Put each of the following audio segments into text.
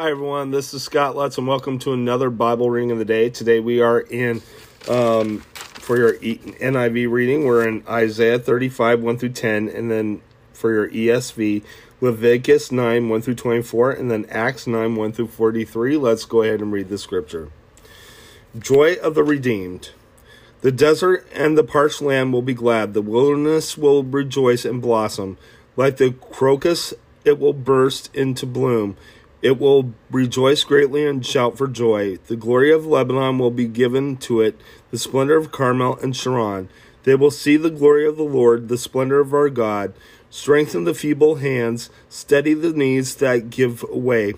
Hi, everyone. This is Scott Lutz, and welcome to another Bible reading of the day. Today we are in, um, for your NIV reading, we're in Isaiah 35, 1 through 10, and then for your ESV, Leviticus 9, 1 through 24, and then Acts 9, 1 through 43. Let's go ahead and read the scripture. Joy of the redeemed. The desert and the parched land will be glad. The wilderness will rejoice and blossom. Like the crocus, it will burst into bloom it will rejoice greatly and shout for joy. The glory of Lebanon will be given to it, the splendor of Carmel and Sharon. They will see the glory of the Lord, the splendor of our God. Strengthen the feeble hands, steady the knees that give way.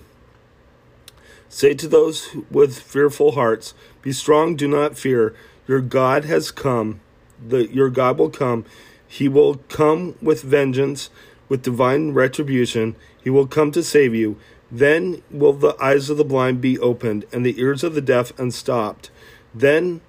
Say to those with fearful hearts, Be strong, do not fear. Your God has come. The, your God will come. He will come with vengeance, with divine retribution. He will come to save you. Then will the eyes of the blind be opened, and the ears of the deaf unstopped. Then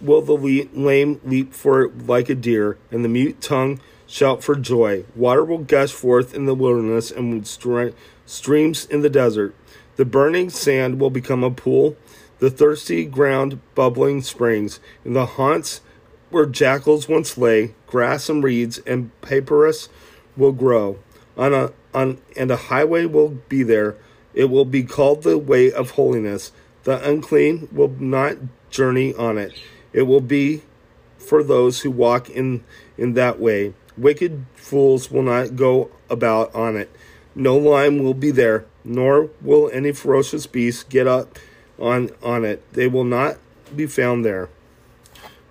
will the lame leap for it like a deer, and the mute tongue shout for joy. Water will gush forth in the wilderness, and streams in the desert. The burning sand will become a pool, the thirsty ground bubbling springs. In the haunts where jackals once lay, grass and reeds and papyrus will grow. On a on, and a highway will be there. It will be called the way of holiness. The unclean will not journey on it. It will be for those who walk in, in that way. Wicked fools will not go about on it. No lion will be there, nor will any ferocious beast get up on, on it. They will not be found there.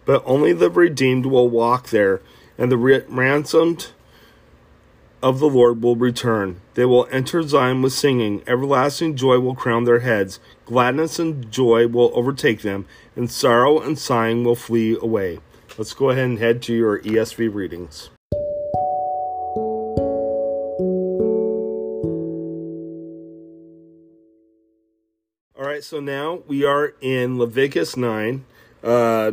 But only the redeemed will walk there, and the ransomed of the Lord will return. They will enter Zion with singing. Everlasting joy will crown their heads. Gladness and joy will overtake them, and sorrow and sighing will flee away. Let's go ahead and head to your ESV readings. All right, so now we are in Leviticus 9. Uh,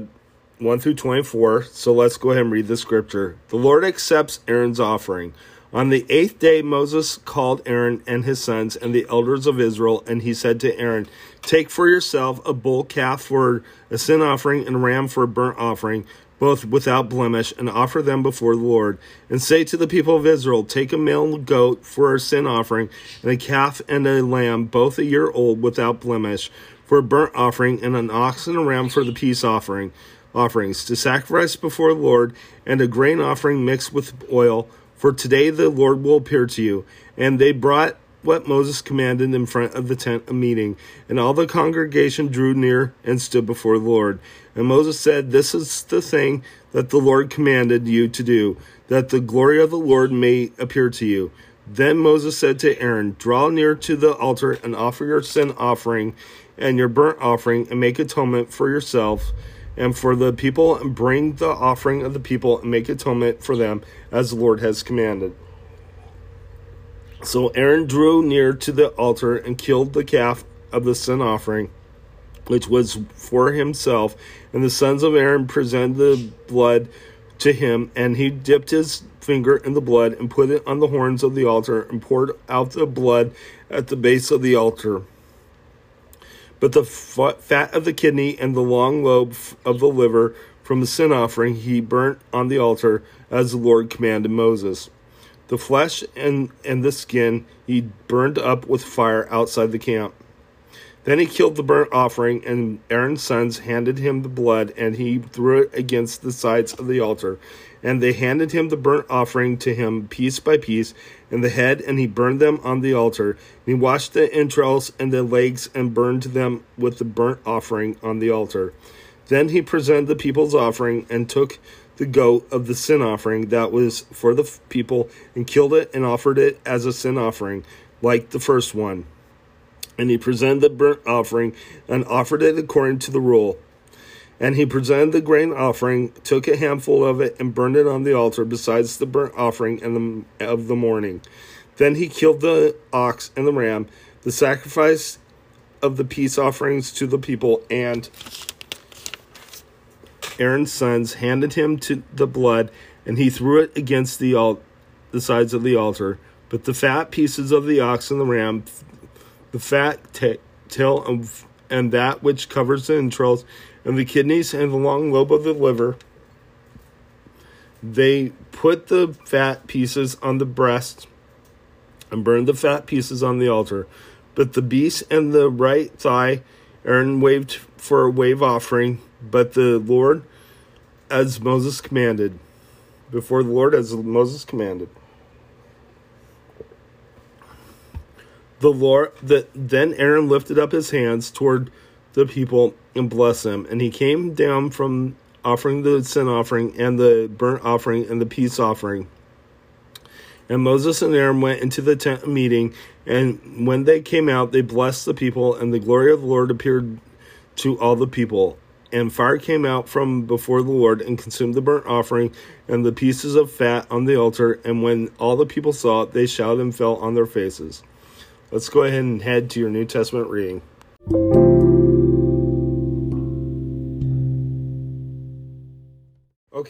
1 through 24. So let's go ahead and read the scripture. The Lord accepts Aaron's offering. On the eighth day, Moses called Aaron and his sons and the elders of Israel, and he said to Aaron, Take for yourself a bull calf for a sin offering and a ram for a burnt offering, both without blemish, and offer them before the Lord. And say to the people of Israel, Take a male goat for a sin offering, and a calf and a lamb, both a year old, without blemish, for a burnt offering, and an ox and a ram for the peace offering offerings, to sacrifice before the Lord, and a grain offering mixed with oil for today the Lord will appear to you. And they brought what Moses commanded in front of the tent of meeting. And all the congregation drew near and stood before the Lord. And Moses said, This is the thing that the Lord commanded you to do, that the glory of the Lord may appear to you. Then Moses said to Aaron, Draw near to the altar and offer your sin offering and your burnt offering, and make atonement for yourself and for the people, bring the offering of the people and make atonement for them, as the Lord has commanded. So Aaron drew near to the altar and killed the calf of the sin offering, which was for himself. And the sons of Aaron presented the blood to him, and he dipped his finger in the blood and put it on the horns of the altar and poured out the blood at the base of the altar. But the fat of the kidney and the long lobe of the liver from the sin offering he burnt on the altar, as the Lord commanded Moses. The flesh and, and the skin he burned up with fire outside the camp. Then he killed the burnt offering, and Aaron's sons handed him the blood, and he threw it against the sides of the altar. And they handed him the burnt offering to him piece by piece, and the head, and he burned them on the altar. And he washed the entrails and the legs, and burned them with the burnt offering on the altar. Then he presented the people's offering, and took the goat of the sin offering that was for the people, and killed it, and offered it as a sin offering, like the first one. And he presented the burnt offering, and offered it according to the rule. And he presented the grain offering, took a handful of it, and burned it on the altar, besides the burnt offering and the, of the morning. Then he killed the ox and the ram, the sacrifice of the peace offerings to the people, and Aaron's sons handed him to the blood, and he threw it against the, al- the sides of the altar. But the fat pieces of the ox and the ram the fat t- tail of, and that which covers the entrails, and the kidneys and the long lobe of the liver. They put the fat pieces on the breast and burned the fat pieces on the altar. But the beast and the right thigh Aaron waved for a wave offering, but the Lord as Moses commanded. Before the Lord as Moses commanded. The Lord that then Aaron lifted up his hands toward the people and bless them, and he came down from offering the sin offering and the burnt offering and the peace offering. And Moses and Aaron went into the tent meeting, and when they came out, they blessed the people, and the glory of the Lord appeared to all the people. And fire came out from before the Lord and consumed the burnt offering and the pieces of fat on the altar. And when all the people saw it, they shouted and fell on their faces. Let's go ahead and head to your New Testament reading.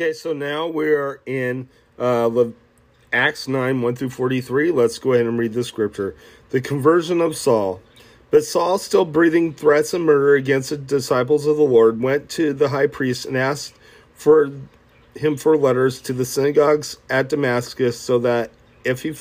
Okay, so now we are in uh, Acts 9 1 through 43. Let's go ahead and read the scripture. The conversion of Saul. But Saul, still breathing threats and murder against the disciples of the Lord, went to the high priest and asked for him for letters to the synagogues at Damascus, so that if he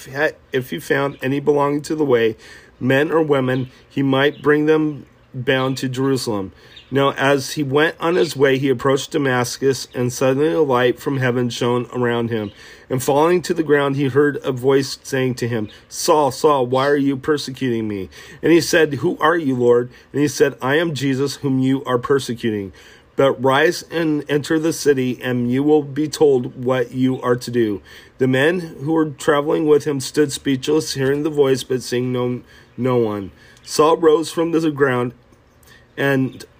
if he found any belonging to the way, men or women, he might bring them bound to Jerusalem. Now, as he went on his way, he approached Damascus, and suddenly a light from heaven shone around him. And falling to the ground, he heard a voice saying to him, Saul, Saul, why are you persecuting me? And he said, Who are you, Lord? And he said, I am Jesus, whom you are persecuting. But rise and enter the city, and you will be told what you are to do. The men who were traveling with him stood speechless, hearing the voice, but seeing no, no one. Saul rose from the ground and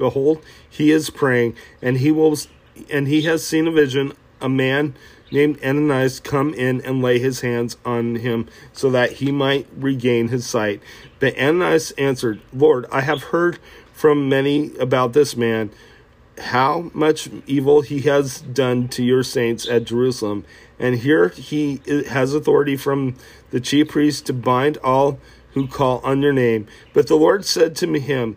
behold, he is praying, and he will and he has seen a vision, a man named Ananias come in and lay his hands on him so that he might regain his sight. But Ananias answered, Lord, I have heard from many about this man, how much evil he has done to your saints at Jerusalem. And here he has authority from the chief priest to bind all who call on your name. But the Lord said to him,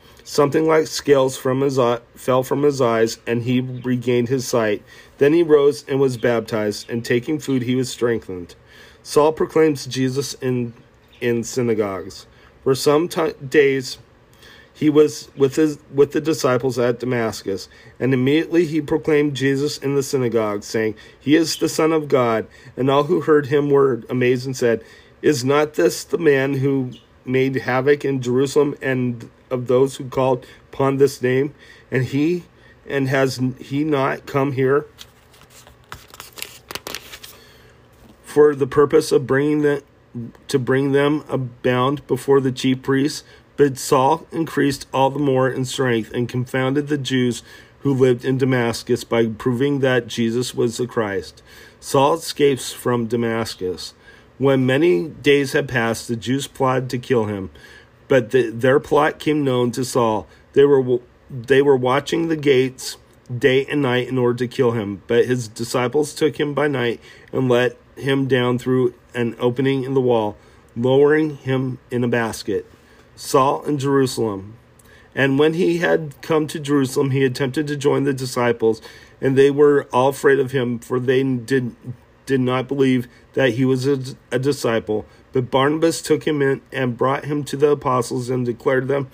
something like scales from his eye, fell from his eyes, and he regained his sight. Then he rose and was baptized, and taking food he was strengthened. Saul proclaims Jesus in in synagogues. For some t- days he was with his with the disciples at Damascus, and immediately he proclaimed Jesus in the synagogue, saying, "He is the Son of God." And all who heard him were amazed and said, "Is not this the man who made havoc in Jerusalem and of those who called upon this name? And he and has he not come here for the purpose of bringing them to bring them abound before the chief priests?" But Saul increased all the more in strength and confounded the Jews who lived in Damascus by proving that Jesus was the Christ. Saul escapes from Damascus. When many days had passed, the Jews plotted to kill him, but the, their plot came known to Saul. They were they were watching the gates day and night in order to kill him. But his disciples took him by night and let him down through an opening in the wall, lowering him in a basket. Saul in Jerusalem. And when he had come to Jerusalem, he attempted to join the disciples, and they were all afraid of him, for they did, did not believe that he was a, a disciple. But Barnabas took him in and brought him to the apostles and declared them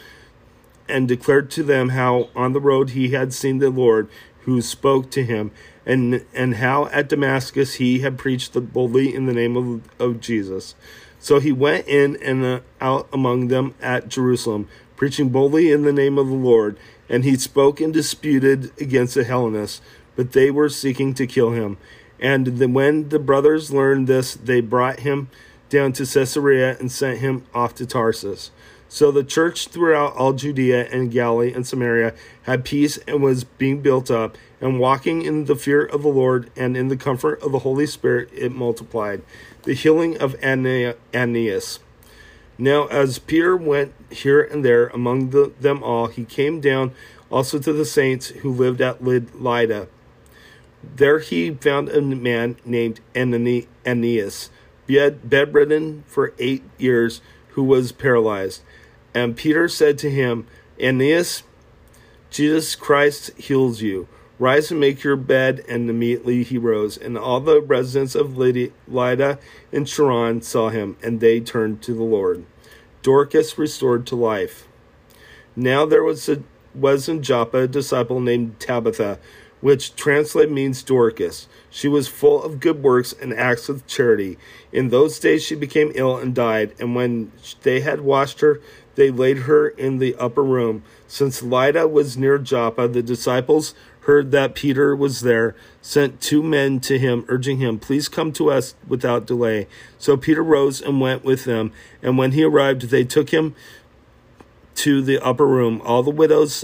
and declared to them how on the road he had seen the Lord who spoke to him, and and how at Damascus he had preached boldly in the name of, of Jesus. So he went in and uh, out among them at Jerusalem, preaching boldly in the name of the Lord. And he spoke and disputed against the Hellenists, but they were seeking to kill him. And when the brothers learned this, they brought him down to Caesarea and sent him off to Tarsus. So the church throughout all Judea and Galilee and Samaria had peace and was being built up, and walking in the fear of the Lord and in the comfort of the Holy Spirit, it multiplied. The healing of Aeneas. Now, as Peter went here and there among the, them all, he came down also to the saints who lived at Lydda. There he found a man named Aeneas, bedridden for eight years, who was paralyzed. And Peter said to him, Aeneas, Jesus Christ heals you. Rise and make your bed. And immediately he rose. And all the residents of Lydda and Sharon saw him, and they turned to the Lord. Dorcas restored to life. Now there was, a, was in Joppa a disciple named Tabitha, which translate means Dorcas. She was full of good works and acts of charity. In those days she became ill and died, and when they had washed her, they laid her in the upper room. Since Lydda was near Joppa, the disciples heard that Peter was there, sent two men to him, urging him, Please come to us without delay. So Peter rose and went with them. And when he arrived, they took him to the upper room. All the widows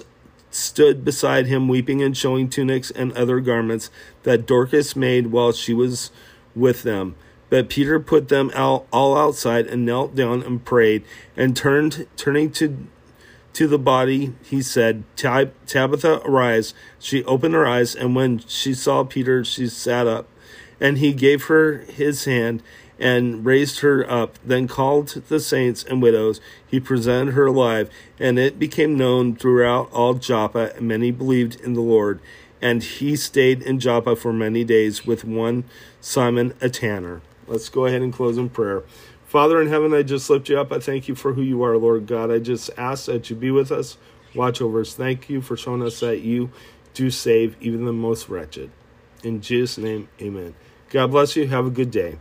stood beside him, weeping and showing tunics and other garments that Dorcas made while she was with them. But Peter put them out all outside and knelt down and prayed, and turned turning to to the body, he said, Tabitha, arise. She opened her eyes, and when she saw Peter, she sat up. And he gave her his hand and raised her up. Then called the saints and widows. He presented her alive, and it became known throughout all Joppa, and many believed in the Lord. And he stayed in Joppa for many days with one Simon, a tanner. Let's go ahead and close in prayer. Father in heaven, I just lift you up. I thank you for who you are, Lord God. I just ask that you be with us, watch over us. Thank you for showing us that you do save even the most wretched. In Jesus' name, amen. God bless you. Have a good day.